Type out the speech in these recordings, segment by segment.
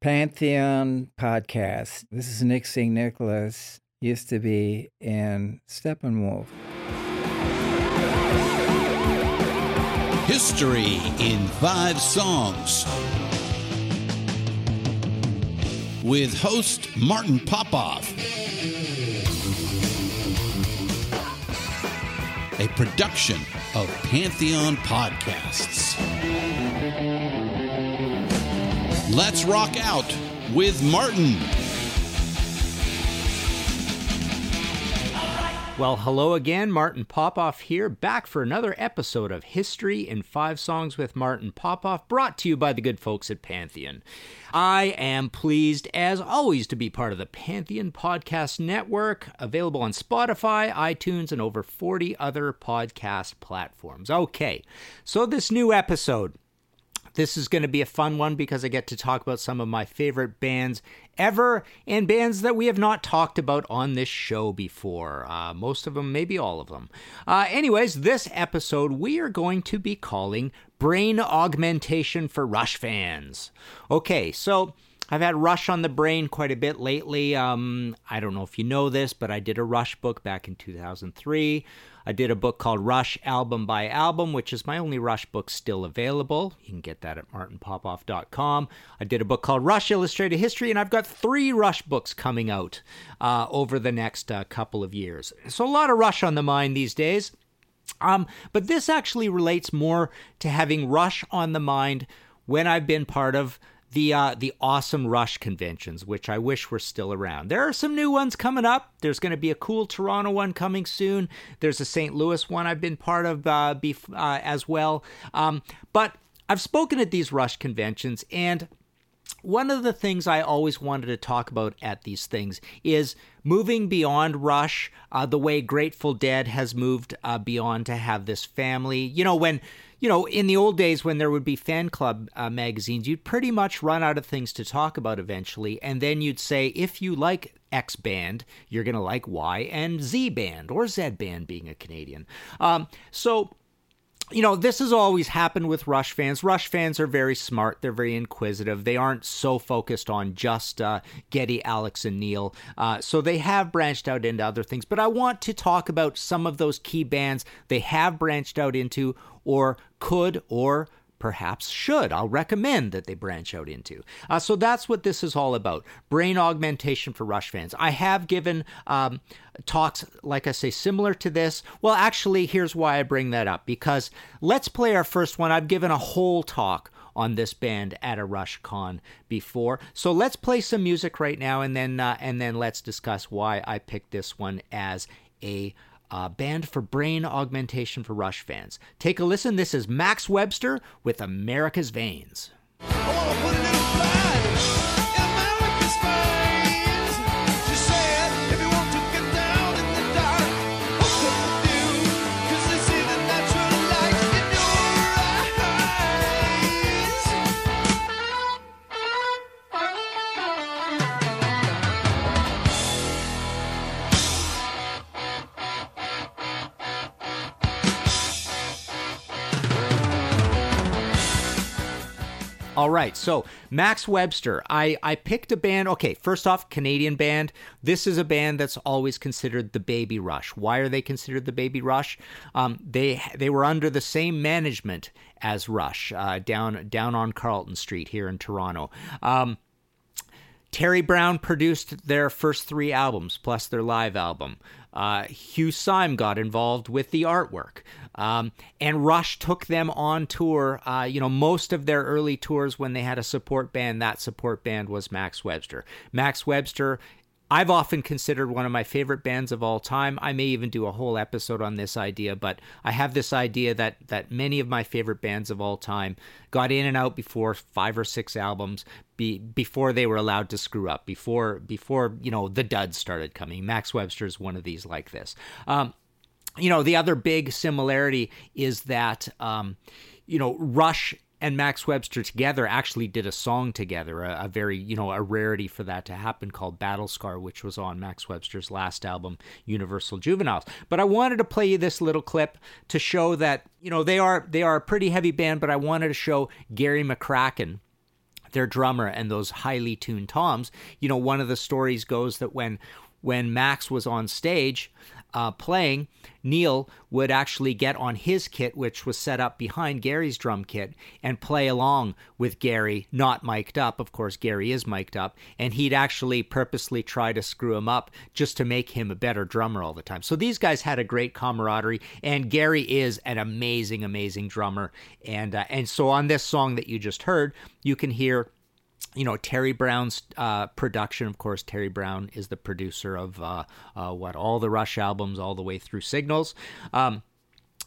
Pantheon podcast. This is Nick St. Nicholas, used to be in Steppenwolf. History in Five Songs. With host Martin Popoff. A production of Pantheon Podcasts. Let's rock out with Martin. Well, hello again. Martin Popoff here, back for another episode of History in Five Songs with Martin Popoff, brought to you by the good folks at Pantheon. I am pleased, as always, to be part of the Pantheon Podcast Network, available on Spotify, iTunes, and over 40 other podcast platforms. Okay, so this new episode this is going to be a fun one because I get to talk about some of my favorite bands ever and bands that we have not talked about on this show before. Uh, most of them, maybe all of them. Uh, anyways, this episode we are going to be calling Brain Augmentation for Rush Fans. Okay, so. I've had Rush on the brain quite a bit lately. Um, I don't know if you know this, but I did a Rush book back in 2003. I did a book called Rush Album by Album, which is my only Rush book still available. You can get that at martinpopoff.com. I did a book called Rush Illustrated History, and I've got three Rush books coming out uh, over the next uh, couple of years. So a lot of Rush on the mind these days. Um, but this actually relates more to having Rush on the mind when I've been part of the uh, the awesome Rush conventions, which I wish were still around. There are some new ones coming up. There's going to be a cool Toronto one coming soon. There's a St. Louis one I've been part of uh, bef- uh, as well. Um, but I've spoken at these Rush conventions, and one of the things I always wanted to talk about at these things is moving beyond Rush, uh, the way Grateful Dead has moved uh, beyond to have this family. You know, when you know, in the old days when there would be fan club uh, magazines, you'd pretty much run out of things to talk about eventually. And then you'd say, if you like X band, you're going to like Y and Z band, or Z band being a Canadian. Um, so you know, this has always happened with Rush fans. Rush fans are very smart. They're very inquisitive. They aren't so focused on just uh, Geddy, Alex, and Neil. Uh, so they have branched out into other things. But I want to talk about some of those key bands they have branched out into or could or perhaps should. I'll recommend that they branch out into. Uh, so that's what this is all about brain augmentation for Rush fans. I have given um, talks, like I say, similar to this. Well, actually, here's why I bring that up because let's play our first one. I've given a whole talk on this band at a Rush Con before. So let's play some music right now and then uh, and then let's discuss why I picked this one as a uh, band for brain augmentation for Rush fans. Take a listen. This is Max Webster with America's Veins. All right, so Max Webster, I, I picked a band. Okay, first off, Canadian band. This is a band that's always considered the Baby Rush. Why are they considered the Baby Rush? Um, they they were under the same management as Rush uh, down down on Carlton Street here in Toronto. Um, Terry Brown produced their first three albums plus their live album. Uh, Hugh Syme got involved with the artwork. Um, and Rush took them on tour. Uh, you know, most of their early tours when they had a support band, that support band was Max Webster. Max Webster I've often considered one of my favorite bands of all time. I may even do a whole episode on this idea, but I have this idea that that many of my favorite bands of all time got in and out before five or six albums, be, before they were allowed to screw up, before before you know the duds started coming. Max Webster is one of these like this. Um, you know, the other big similarity is that um, you know Rush and Max Webster together actually did a song together, a, a, very, you know, a rarity for that to happen called Battle Scar, which was on Max Webster's last album, Universal Juveniles. But I wanted to play you this little clip to show that, you know, they are they are a pretty heavy band, but I wanted to show Gary McCracken their drummer and those highly tuned toms. You know, one of the stories goes that when when Max was on stage, uh, playing, Neil would actually get on his kit, which was set up behind Gary's drum kit, and play along with Gary, not mic'd up. Of course, Gary is mic'd up, and he'd actually purposely try to screw him up just to make him a better drummer all the time. So these guys had a great camaraderie, and Gary is an amazing, amazing drummer. And uh, and so on this song that you just heard, you can hear you know Terry Brown's uh, production. Of course, Terry Brown is the producer of uh, uh, what all the Rush albums, all the way through Signals. Um,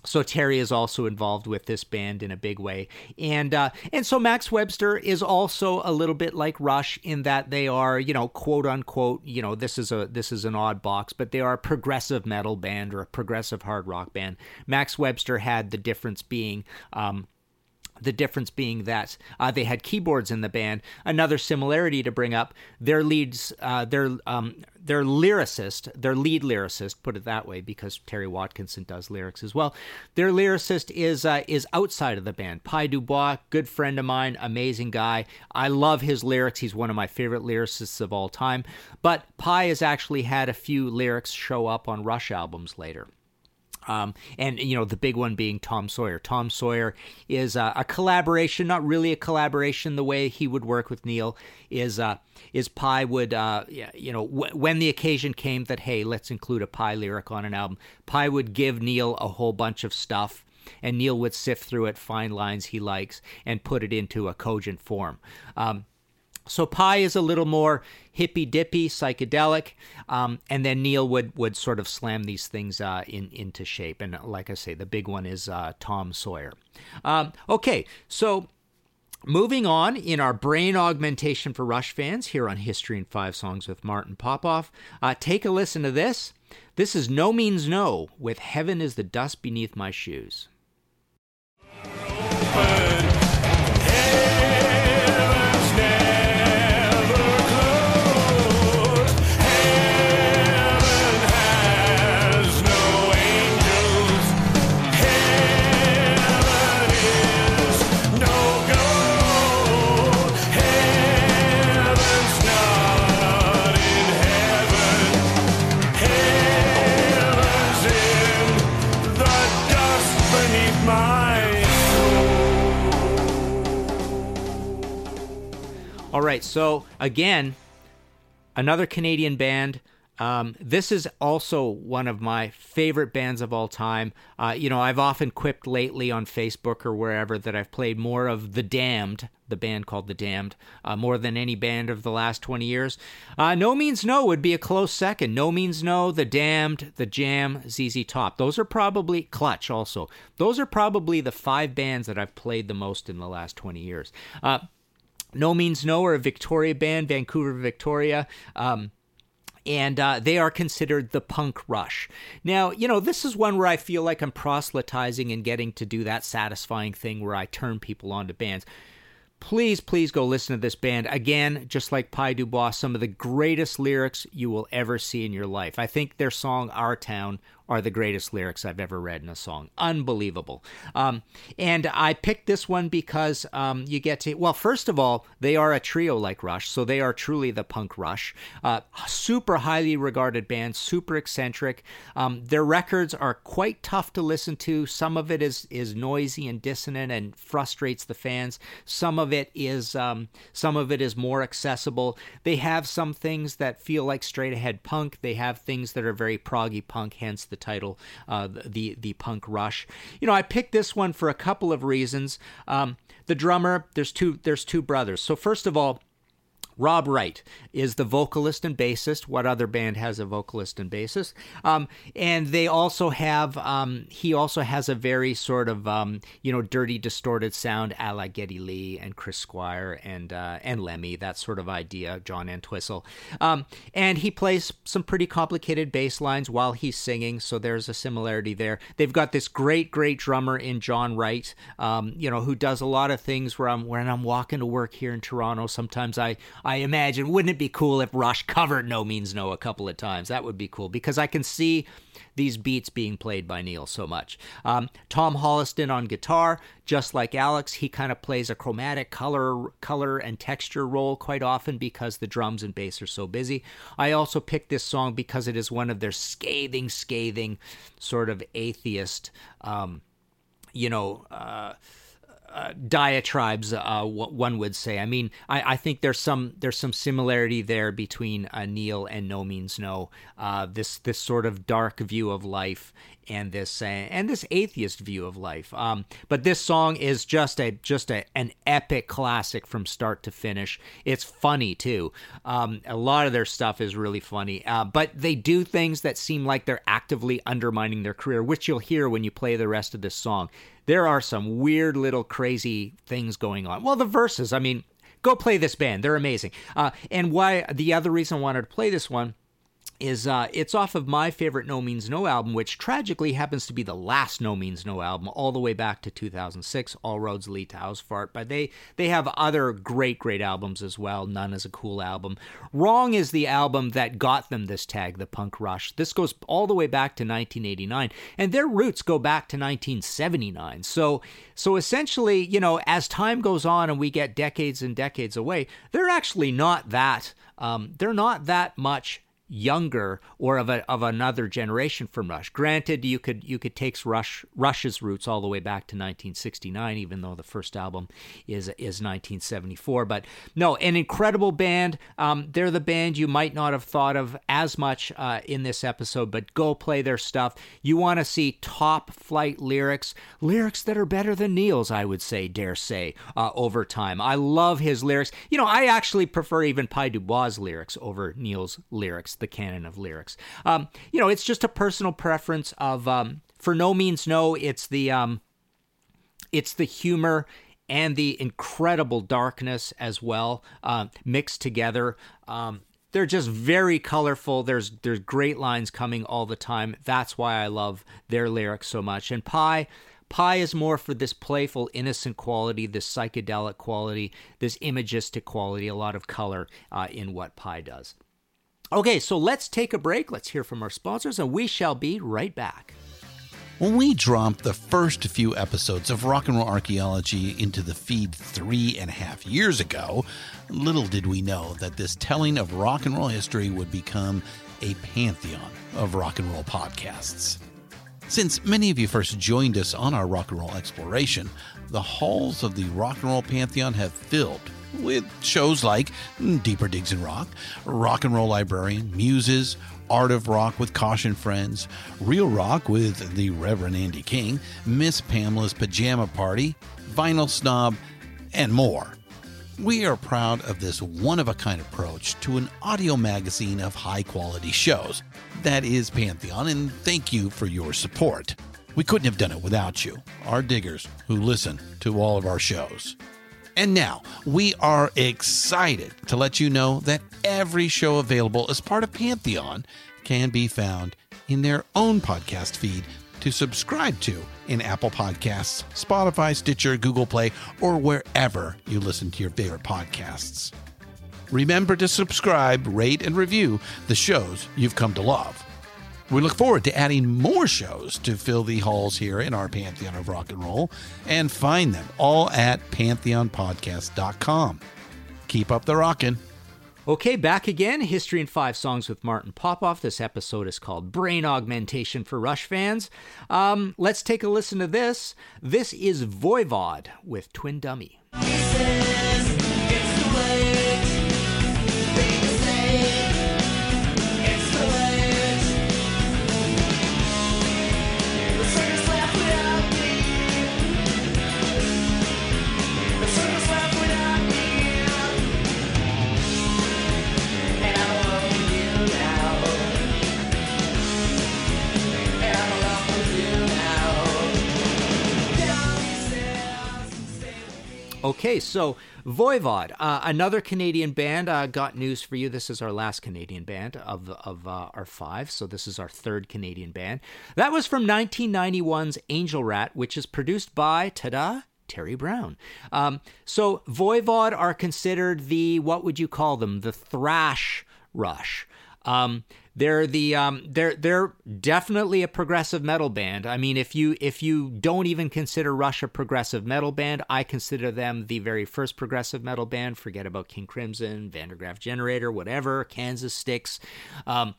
so Terry is also involved with this band in a big way, and uh, and so Max Webster is also a little bit like Rush in that they are, you know, quote unquote, you know, this is a this is an odd box, but they are a progressive metal band or a progressive hard rock band. Max Webster had the difference being. Um, the difference being that uh, they had keyboards in the band. Another similarity to bring up: their leads, uh, their um, their lyricist, their lead lyricist, put it that way, because Terry Watkinson does lyrics as well. Their lyricist is uh, is outside of the band. Pye Dubois, good friend of mine, amazing guy. I love his lyrics. He's one of my favorite lyricists of all time. But Pye has actually had a few lyrics show up on Rush albums later. Um, and you know the big one being Tom Sawyer. Tom Sawyer is a, a, collaboration, not really a collaboration. The way he would work with Neil is uh, is Pye would uh, you know w- when the occasion came that hey let's include a Pye lyric on an album. Pye would give Neil a whole bunch of stuff, and Neil would sift through it, find lines he likes, and put it into a cogent form. Um, so Pye is a little more hippy dippy, psychedelic, um, and then Neil would would sort of slam these things uh, in into shape. And like I say, the big one is uh, Tom Sawyer. Um, okay, so moving on in our brain augmentation for Rush fans here on History in Five Songs with Martin Popoff. Uh, take a listen to this. This is No Means No with Heaven is the Dust Beneath My Shoes. All right, so again, another Canadian band. Um, this is also one of my favorite bands of all time. Uh, you know, I've often quipped lately on Facebook or wherever that I've played more of The Damned, the band called The Damned, uh, more than any band of the last 20 years. Uh, no Means No would be a close second. No Means No, The Damned, The Jam, ZZ Top. Those are probably, Clutch also. Those are probably the five bands that I've played the most in the last 20 years. No Means No are a Victoria band, Vancouver, Victoria. Um, and uh, they are considered the punk rush. Now, you know, this is one where I feel like I'm proselytizing and getting to do that satisfying thing where I turn people onto bands. Please, please go listen to this band. Again, just like Pye Dubois, some of the greatest lyrics you will ever see in your life. I think their song, Our Town, are the greatest lyrics I've ever read in a song. Unbelievable. Um, and I picked this one because um, you get to, well, first of all, they are a trio like Rush, so they are truly the punk Rush. Uh, super highly regarded band, super eccentric. Um, their records are quite tough to listen to. Some of it is, is noisy and dissonant and frustrates the fans. Some of it is um, some of it is more accessible. They have some things that feel like straight ahead punk. They have things that are very proggy punk, hence the title, uh, the the punk rush. You know, I picked this one for a couple of reasons. Um, the drummer, there's two there's two brothers. So first of all. Rob Wright is the vocalist and bassist. What other band has a vocalist and bassist? Um, and they also have, um, he also has a very sort of, um, you know, dirty, distorted sound a la Geddy Lee and Chris Squire and uh, and Lemmy, that sort of idea, John Entwistle. Um, and he plays some pretty complicated bass lines while he's singing, so there's a similarity there. They've got this great, great drummer in John Wright, um, you know, who does a lot of things where I'm when I'm walking to work here in Toronto. Sometimes I I imagine, wouldn't it be cool if Rush covered No Means No a couple of times? That would be cool because I can see these beats being played by Neil so much. Um, Tom Holliston on guitar, just like Alex, he kind of plays a chromatic color, color and texture role quite often because the drums and bass are so busy. I also picked this song because it is one of their scathing, scathing sort of atheist, um, you know. Uh, uh, diatribes, uh, one would say. I mean, I, I, think there's some there's some similarity there between uh, Neil and No Means No. Uh, this this sort of dark view of life and this uh, and this atheist view of life. Um, but this song is just a just a, an epic classic from start to finish. It's funny too. Um, a lot of their stuff is really funny, uh, but they do things that seem like they're actively undermining their career, which you'll hear when you play the rest of this song. There are some weird little crazy things going on. Well, the verses, I mean, go play this band; they're amazing. Uh, and why the other reason I wanted to play this one is uh, it's off of my favorite No Means No album, which tragically happens to be the last No Means No album, all the way back to 2006. All roads lead to Ausfahrt, but they they have other great great albums as well. None is a cool album. Wrong is the album that got them this tag, the punk rush. This goes all the way back to 1989, and their roots go back to 1979. So so essentially, you know, as time goes on and we get decades and decades away, they're actually not that. Um, they're not that much younger or of a, of another generation from Rush. Granted, you could you could take Rush Rush's roots all the way back to 1969, even though the first album is is 1974. But no, an incredible band. Um, they're the band you might not have thought of as much uh, in this episode, but go play their stuff. You want to see top flight lyrics, lyrics that are better than Neil's, I would say, dare say, uh, over time. I love his lyrics. You know, I actually prefer even Pye Dubois' lyrics over Neil's lyrics the canon of lyrics. Um, you know, it's just a personal preference of. Um, for no means no, it's the um, it's the humor and the incredible darkness as well uh, mixed together. Um, they're just very colorful. There's there's great lines coming all the time. That's why I love their lyrics so much. And Pye, Pye is more for this playful, innocent quality, this psychedelic quality, this imagistic quality. A lot of color uh, in what Pye does. Okay, so let's take a break. Let's hear from our sponsors, and we shall be right back. When we dropped the first few episodes of Rock and Roll Archaeology into the feed three and a half years ago, little did we know that this telling of rock and roll history would become a pantheon of rock and roll podcasts. Since many of you first joined us on our rock and roll exploration, the halls of the rock and roll pantheon have filled with shows like hmm, Deeper Digs in Rock, Rock and Roll Librarian, Muses, Art of Rock with Caution Friends, Real Rock with the Reverend Andy King, Miss Pamela's Pajama Party, Vinyl Snob, and more. We are proud of this one of a kind approach to an audio magazine of high quality shows. That is Pantheon, and thank you for your support. We couldn't have done it without you, our diggers who listen to all of our shows. And now, we are excited to let you know that every show available as part of Pantheon can be found in their own podcast feed to subscribe to in Apple Podcasts, Spotify, Stitcher, Google Play, or wherever you listen to your favorite podcasts. Remember to subscribe, rate, and review the shows you've come to love. We look forward to adding more shows to fill the halls here in our Pantheon of Rock and Roll and find them all at pantheonpodcast.com. Keep up the rockin'. Okay, back again. History in Five Songs with Martin Popoff. This episode is called Brain Augmentation for Rush fans. Um, let's take a listen to this. This is Voivod with Twin Dummy. Okay, so Voivod, uh, another Canadian band, uh, got news for you. This is our last Canadian band of of uh, our five, so this is our third Canadian band. That was from 1991's Angel Rat, which is produced by ta-da, Terry Brown. Um, so Voivod are considered the what would you call them? The thrash rush. Um, they're the um, they're they're definitely a progressive metal band. I mean, if you if you don't even consider Rush a progressive metal band, I consider them the very first progressive metal band. Forget about King Crimson, Van der Graaf Generator, whatever, Kansas Styx. Um,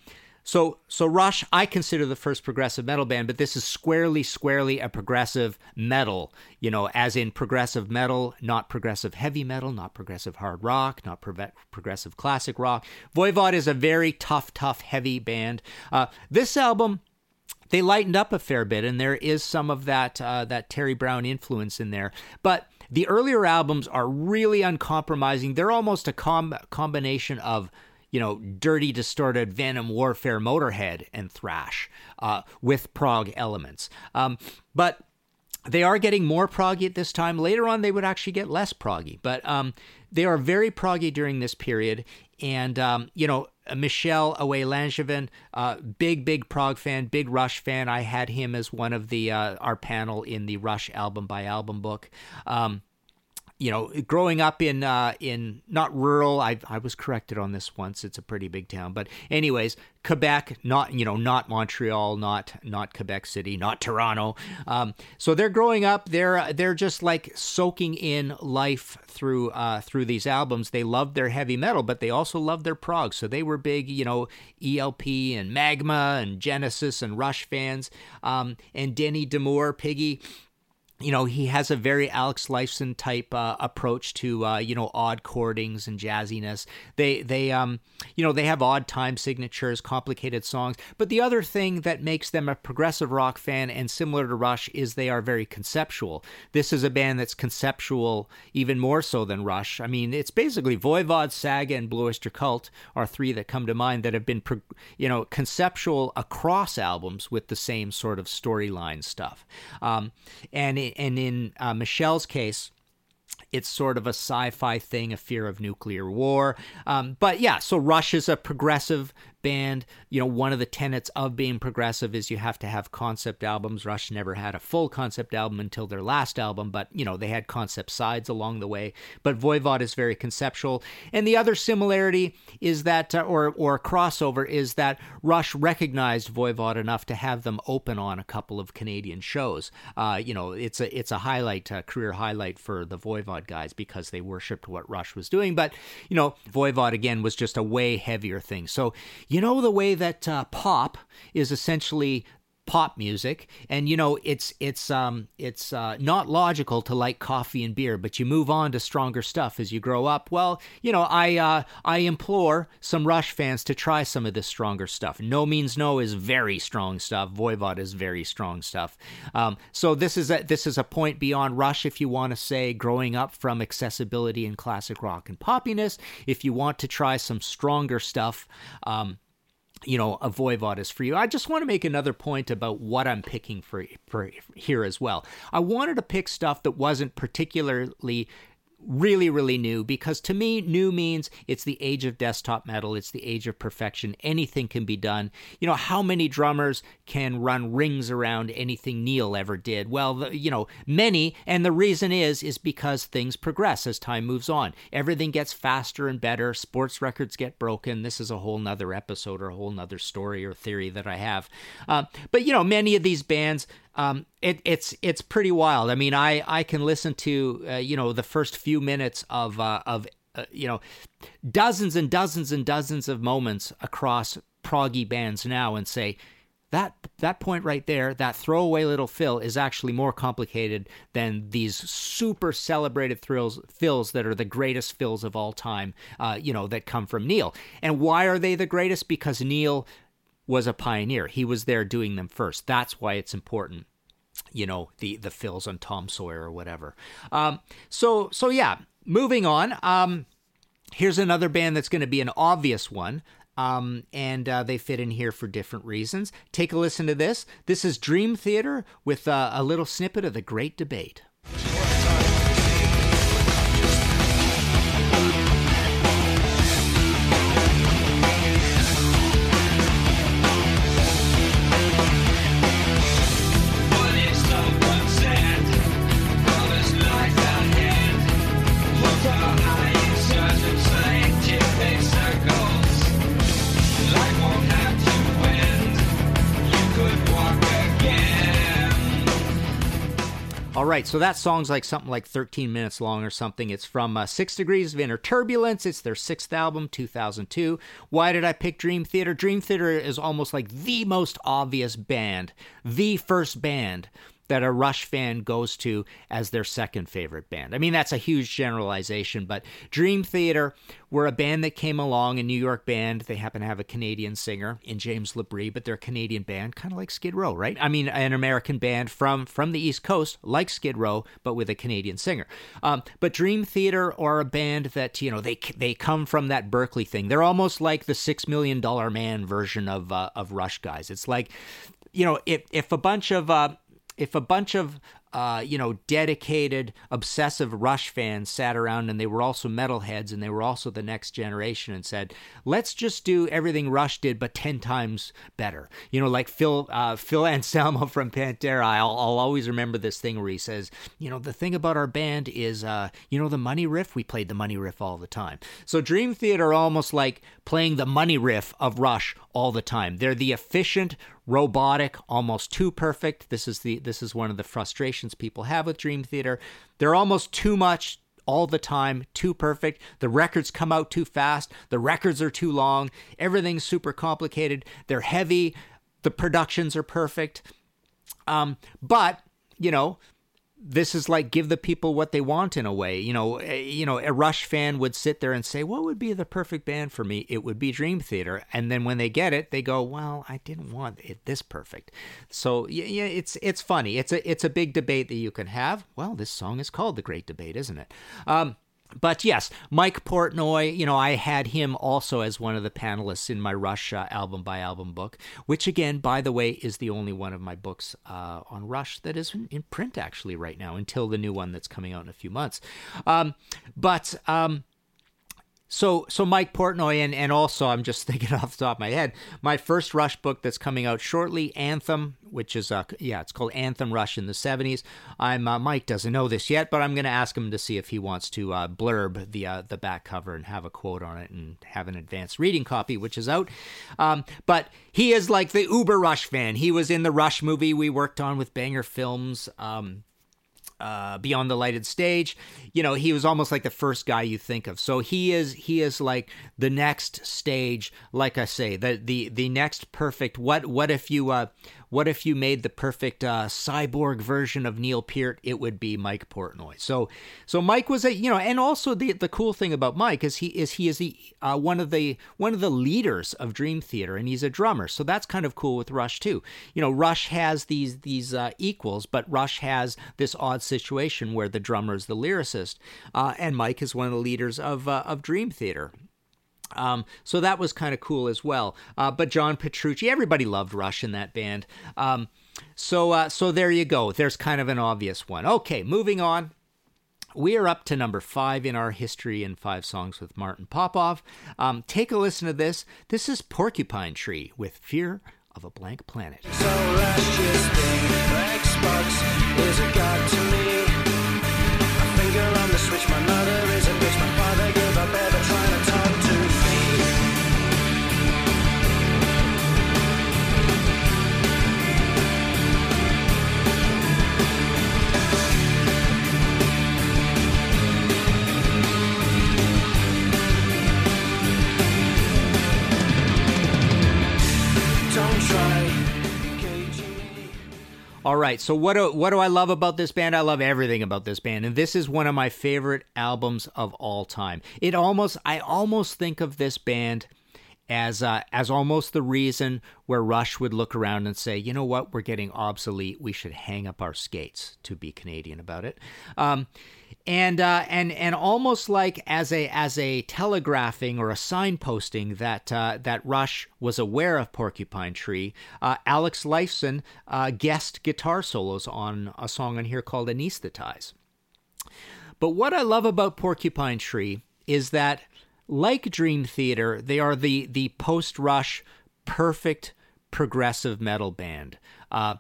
so, so Rush, I consider the first progressive metal band, but this is squarely, squarely a progressive metal. You know, as in progressive metal, not progressive heavy metal, not progressive hard rock, not pro- progressive classic rock. Voivod is a very tough, tough, heavy band. Uh, this album they lightened up a fair bit, and there is some of that uh, that Terry Brown influence in there. But the earlier albums are really uncompromising. They're almost a com- combination of you know, dirty, distorted Venom Warfare Motorhead and thrash uh, with prog elements. Um, but they are getting more proggy at this time. Later on, they would actually get less proggy, but um, they are very proggy during this period. And um, you know, Michel Away Langevin, uh, big big prog fan, big Rush fan. I had him as one of the uh, our panel in the Rush album by album book. Um, you know, growing up in uh, in not rural, I I was corrected on this once. It's a pretty big town, but anyways, Quebec, not you know, not Montreal, not not Quebec City, not Toronto. Um, so they're growing up. They're they're just like soaking in life through uh, through these albums. They love their heavy metal, but they also love their prog. So they were big, you know, ELP and Magma and Genesis and Rush fans. Um, and Denny D'Amour, Piggy you know, he has a very Alex Lifeson type uh, approach to uh, you know odd chordings and jazziness. They they um you know they have odd time signatures, complicated songs. But the other thing that makes them a progressive rock fan and similar to Rush is they are very conceptual. This is a band that's conceptual even more so than Rush. I mean, it's basically Voivod, Saga, and Blue Oyster Cult are three that come to mind that have been you know conceptual across albums with the same sort of storyline stuff. Um, and and in uh, Michel's case, it's sort of a sci-fi thing, a fear of nuclear war. Um, but yeah, so Rush is a progressive band, you know, one of the tenets of being progressive is you have to have concept albums. Rush never had a full concept album until their last album, but, you know, they had concept sides along the way. But Voivod is very conceptual. And the other similarity is that, uh, or, or crossover, is that Rush recognized Voivod enough to have them open on a couple of Canadian shows. Uh, you know, it's a, it's a highlight, a career highlight for the Voivod guys because they worshiped what Rush was doing. But, you know, Voivod, again, was just a way heavier thing. So, you know the way that uh, pop is essentially pop music and you know it's it's um it's uh, not logical to like coffee and beer but you move on to stronger stuff as you grow up. Well you know i uh, i implore some rush fans to try some of this stronger stuff. No means no is very strong stuff. Voivod is very strong stuff. Um, so this is a this is a point beyond rush if you want to say growing up from accessibility and classic rock and poppiness. If you want to try some stronger stuff um, you know, a voivod is for you. I just want to make another point about what I'm picking for, for here as well. I wanted to pick stuff that wasn't particularly really, really new because to me, new means it's the age of desktop metal, it's the age of perfection. Anything can be done. You know, how many drummers can run rings around anything Neil ever did? Well, the, you know, many, and the reason is is because things progress as time moves on. Everything gets faster and better. Sports records get broken. This is a whole nother episode or a whole nother story or theory that I have. Uh, but you know, many of these bands um, it, it's it's pretty wild. I mean, I I can listen to uh, you know the first few minutes of uh, of uh, you know dozens and dozens and dozens of moments across proggy bands now and say that that point right there, that throwaway little fill is actually more complicated than these super celebrated thrills fills that are the greatest fills of all time. Uh, you know that come from Neil. And why are they the greatest? Because Neil was a pioneer. He was there doing them first. That's why it's important. You know the the fills on Tom Sawyer or whatever. Um, so so yeah, moving on. Um, here's another band that's going to be an obvious one. Um, and uh, they fit in here for different reasons. Take a listen to this. This is Dream Theater with uh, a little snippet of the Great Debate. Right, so that song's like something like 13 minutes long or something. It's from uh, Six Degrees of Inner Turbulence. It's their sixth album, 2002. Why did I pick Dream Theater? Dream Theater is almost like the most obvious band, the first band that a Rush fan goes to as their second favorite band. I mean, that's a huge generalization, but Dream Theater were a band that came along, a New York band. They happen to have a Canadian singer in James Labrie, but they're a Canadian band, kind of like Skid Row, right? I mean, an American band from from the East Coast, like Skid Row, but with a Canadian singer. Um, but Dream Theater are a band that you know they they come from that Berklee thing. They're almost like the Six Million Dollar Man version of uh, of Rush guys. It's like you know, if if a bunch of uh, if a bunch of uh, you know, dedicated, obsessive Rush fans sat around and they were also metalheads and they were also the next generation and said, let's just do everything Rush did, but 10 times better. You know, like Phil, uh, Phil Anselmo from Pantera. I'll, I'll always remember this thing where he says, you know, the thing about our band is, uh, you know, the money riff, we played the money riff all the time. So Dream Theater almost like playing the money riff of Rush all the time. They're the efficient, robotic, almost too perfect. This is the this is one of the frustrations people have with Dream Theater. They're almost too much all the time, too perfect. The records come out too fast. The records are too long. Everything's super complicated. They're heavy. The productions are perfect. Um, but you know, this is like give the people what they want in a way. You know, eh, you know, a Rush fan would sit there and say, "What would be the perfect band for me?" It would be Dream Theater. And then when they get it, they go, "Well, I didn't want it this perfect." So yeah, yeah, it's it's funny. It's a it's a big debate that you can have. Well, this song is called the Great Debate, isn't it? Um, but yes, Mike Portnoy, you know, I had him also as one of the panelists in my Rush album by album book, which again, by the way, is the only one of my books uh, on Rush that is in, print actually right now until the new one that's coming out in a few months. Um, but um, so, so Mike Portnoy, and, and also I'm just thinking off the top of my head, my first Rush book that's coming out shortly, Anthem, which is uh, yeah, it's called Anthem Rush in the '70s. I'm uh, Mike doesn't know this yet, but I'm going to ask him to see if he wants to uh, blurb the uh, the back cover and have a quote on it and have an advanced reading copy, which is out. Um, but he is like the uber Rush fan. He was in the Rush movie we worked on with Banger Films. Um, uh, Beyond the Lighted Stage. You know, he was almost like the first guy you think of. So he is he is like the next stage. Like I say, the the the next perfect. What what if you uh what if you made the perfect uh, cyborg version of Neil Peart? It would be Mike Portnoy. So, so Mike was a you know, and also the the cool thing about Mike is he is he is the uh, one of the one of the leaders of Dream Theater, and he's a drummer. So that's kind of cool with Rush too. You know, Rush has these these uh, equals, but Rush has this odd situation where the drummer is the lyricist, uh, and Mike is one of the leaders of uh, of Dream Theater. Um, so that was kind of cool as well. Uh, but John Petrucci, everybody loved Rush in that band. Um, so uh, so there you go. There's kind of an obvious one. Okay, moving on. We are up to number five in our history in five songs with Martin Popoff. Um, take a listen to this. This is Porcupine Tree with Fear of a Blank Planet. So All right. So what do what do I love about this band? I love everything about this band, and this is one of my favorite albums of all time. It almost I almost think of this band as uh, as almost the reason where Rush would look around and say, you know what, we're getting obsolete. We should hang up our skates. To be Canadian about it. Um, and uh, and and almost like as a as a telegraphing or a signposting that uh, that Rush was aware of Porcupine Tree. Uh, Alex Lifeson uh, guest guitar solos on a song on here called "Anesthetize." But what I love about Porcupine Tree is that, like Dream Theater, they are the the post Rush perfect progressive metal band. Uh,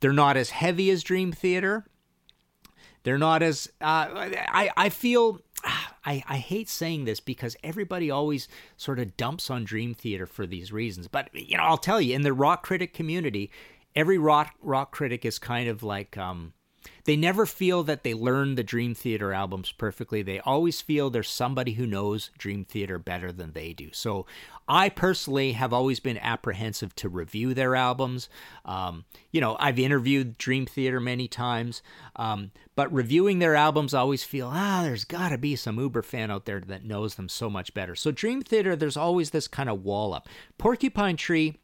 they're not as heavy as Dream Theater. They're not as uh, I I feel I, I hate saying this because everybody always sort of dumps on Dream Theater for these reasons. But you know, I'll tell you, in the rock critic community, every rock rock critic is kind of like um, they never feel that they learn the Dream Theater albums perfectly. They always feel there's somebody who knows Dream Theater better than they do. So I personally have always been apprehensive to review their albums. Um, you know, I've interviewed Dream Theater many times, um, but reviewing their albums, I always feel, ah, there's got to be some Uber fan out there that knows them so much better. So Dream Theater, there's always this kind of wall up. Porcupine Tree,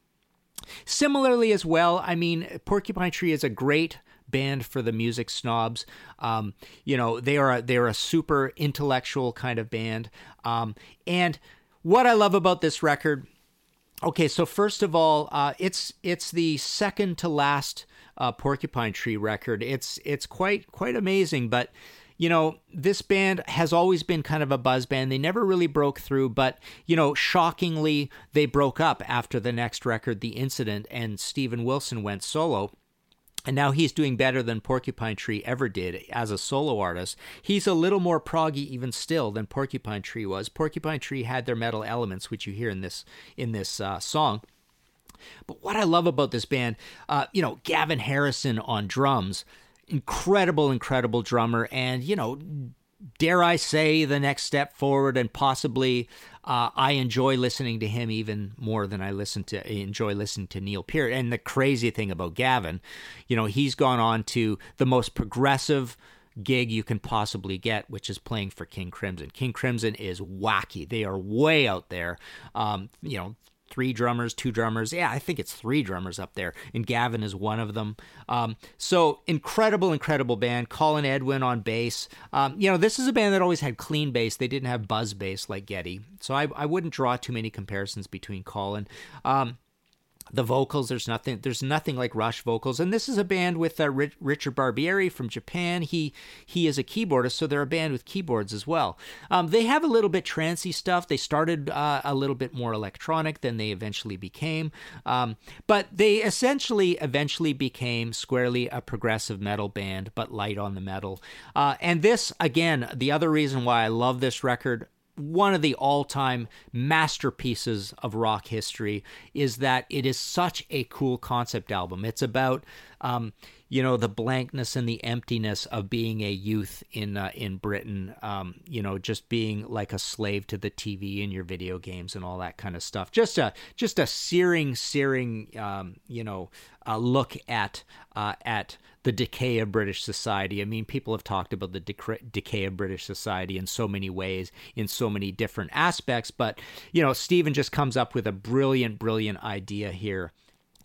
similarly as well. I mean, Porcupine Tree is a great band for the music snobs. Um, you know, they are a, they are a super intellectual kind of band, um, and what I love about this record. Okay, so first of all, uh, it's it's the second to last uh, Porcupine Tree record. It's it's quite quite amazing, but you know, this band has always been kind of a buzz band. They never really broke through, but, you know, shockingly, they broke up after the next record, The Incident, and Steven Wilson went solo and now he's doing better than Porcupine Tree ever did as a solo artist. He's a little more proggy even still than Porcupine Tree was. Porcupine Tree had their metal elements, which you hear in this in this uh, song. But what I love about this band, uh, you know, Gavin Harrison on drums, incredible, incredible drummer, and you know, dare I say, the next step forward, and possibly uh, I enjoy listening to him even more than I listen to enjoy listening to Neil Peart. And the crazy thing about Gavin, you know, he's gone on to the most progressive gig you can possibly get, which is playing for King Crimson. King Crimson is wacky. They are way out there. Um, you know, three drummers, two drummers. Yeah, I think it's three drummers up there, and Gavin is one of them. Um, so incredible, incredible band. Colin Edwin on bass. Um, you know, this is a band that always had clean bass. They didn't have buzz bass like Geddy. so I, I wouldn't draw too many comparisons between Colin. Um, the vocals there's nothing there's nothing like rush vocals. And this is a band with uh, richard barbieri from japan. He he is a keyboardist so they're a band with keyboards as well. Um, they have a little bit trancy stuff. They started uh, a little bit more electronic than they eventually became. Um, but they essentially eventually became squarely a progressive metal band but light on the metal. Uh, and this again the other reason why i love this record one of the all-time masterpieces of rock history is that it is such a cool concept album. It's about um, you know the blankness and the emptiness of being a youth in uh, in Britain. Um, you know, just being like a slave to the TV and your video games and all that kind of stuff. Just a just a searing, searing, um, you know, uh, look at uh, at the decay of British society. I mean, people have talked about the dec- decay of British society in so many ways, in so many different aspects. But you know, Steven just comes up with a brilliant, brilliant idea here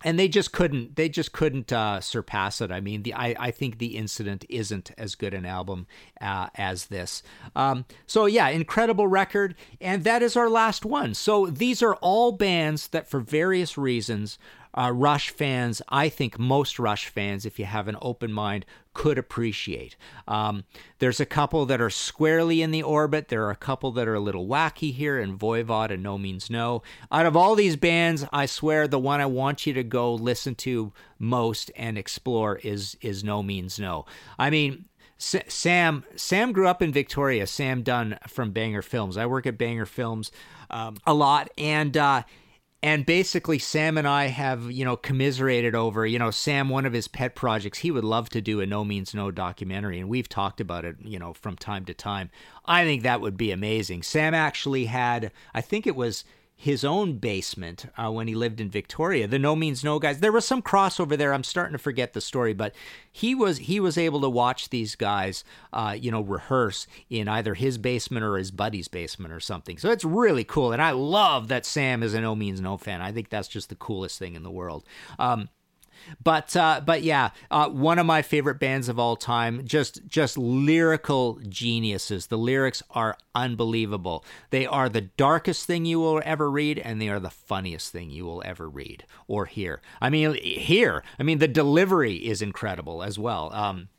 and they just couldn't they just couldn't uh, surpass it. I mean, the I, I think the incident isn't as good an album uh, as this. Um, so yeah, incredible record, and that is our last one. So these are all bands that, for various reasons, uh, Rush fans, I think most Rush fans, if you have an open mind, could appreciate. Um, there's a couple that are squarely in the orbit. There are a couple that are a little wacky here, and Voivod and No Means No. Out of all these bands, I swear the one I want you to go listen to most and explore is is No Means No. I mean, Sam Sam grew up in Victoria. Sam Dunn from Banger Films. I work at Banger Films um, a lot, and uh, and basically sam and i have you know commiserated over you know sam one of his pet projects he would love to do a no means no documentary and we've talked about it you know from time to time. I think that would be amazing. Sam actually had i think it was his own basement uh, when he lived in Victoria. The No Means No guys. There was some crossover there. I'm starting to forget the story, but he was he was able to watch these guys, uh, you know, rehearse in either his basement or his buddy's basement or something. So it's really cool, and I love that Sam is a No Means No fan. I think that's just the coolest thing in the world. Um, but uh, but yeah, uh, one of my favorite bands of all time. Just just lyrical geniuses. The lyrics are unbelievable. They are the darkest thing you will ever read, and they are the funniest thing you will ever read or hear. I mean, hear. I mean, the delivery is incredible as well. Um,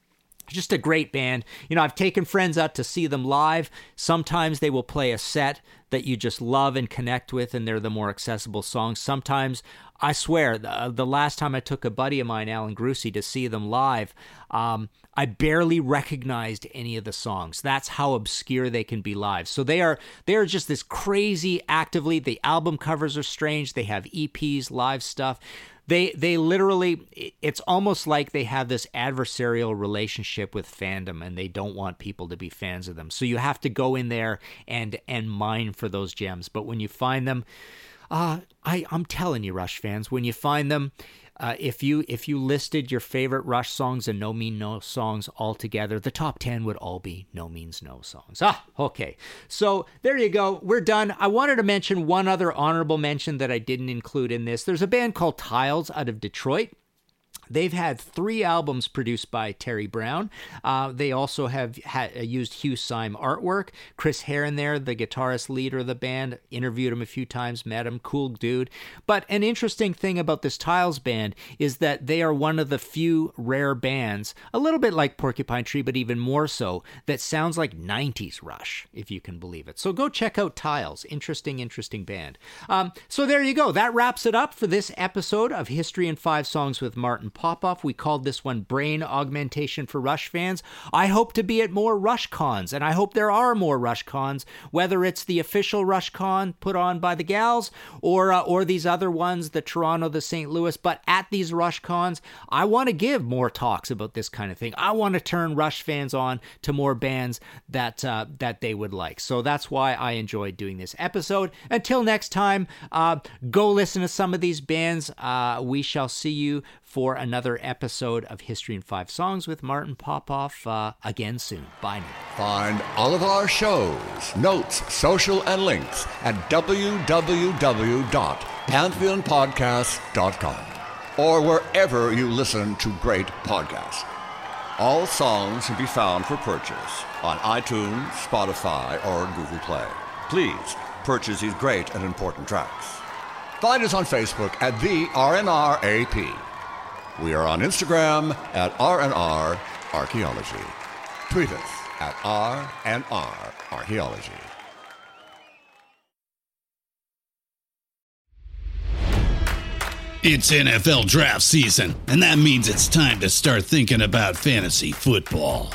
just a great band. You know, I've taken friends out to see them live. Sometimes they will play a set that you just love and connect with, and they're the more accessible songs. Sometimes, I swear, the, the last time I took a buddy of mine, Alan Grucy, to see them live, um, I barely recognized any of the songs. That's how obscure they can be live. So they are they are just this crazy actively. The album covers are strange. They have EPs, live stuff. They they literally it's almost like they have this adversarial relationship with fandom and they don't want people to be fans of them. So you have to go in there and and mine for those gems. But when you find them, uh, I I'm telling you, Rush fans, when you find them, uh, if you if you listed your favorite Rush songs and No Means No songs all together, the top ten would all be No Means No songs. Ah, okay. So there you go. We're done. I wanted to mention one other honorable mention that I didn't include in this. There's a band called Tiles out of Detroit. They've had three albums produced by Terry Brown. Uh, they also have ha- used Hugh Syme artwork. Chris Herin there, the guitarist leader of the band, interviewed him a few times, met him, cool dude. But an interesting thing about this Tiles band is that they are one of the few rare bands, a little bit like Porcupine Tree, but even more so, that sounds like 90s Rush, if you can believe it. So go check out Tiles. Interesting, interesting band. Um, so there you go. That wraps it up for this episode of History in Five Songs with Martin Popoff. We called this one Brain Augmentation for Rush fans. I hope to be at more Rush cons, and I hope there are more Rush cons, whether it's the official Rush con put on by the gals or uh, or these other ones, the Toronto, the St. Louis. But at these Rush cons, I want to give more talks about this kind of thing. I want to turn Rush fans on to more bands that uh, that they would like. So that's why I enjoyed doing this episode. Until next time, uh, go listen to some of these bands. Uh, we shall see you for another episode of History in Five Songs with Martin Popoff uh, again soon. Bye now. Find all of our shows, notes, social, and links at www.pantheonpodcast.com or wherever you listen to great podcasts. All songs can be found for purchase on iTunes, Spotify, or Google Play. Please purchase these great and important tracks. Find us on Facebook at the RNRAP. We are on Instagram at R&R Archaeology. Tweet us at R&R Archaeology. It's NFL draft season, and that means it's time to start thinking about fantasy football.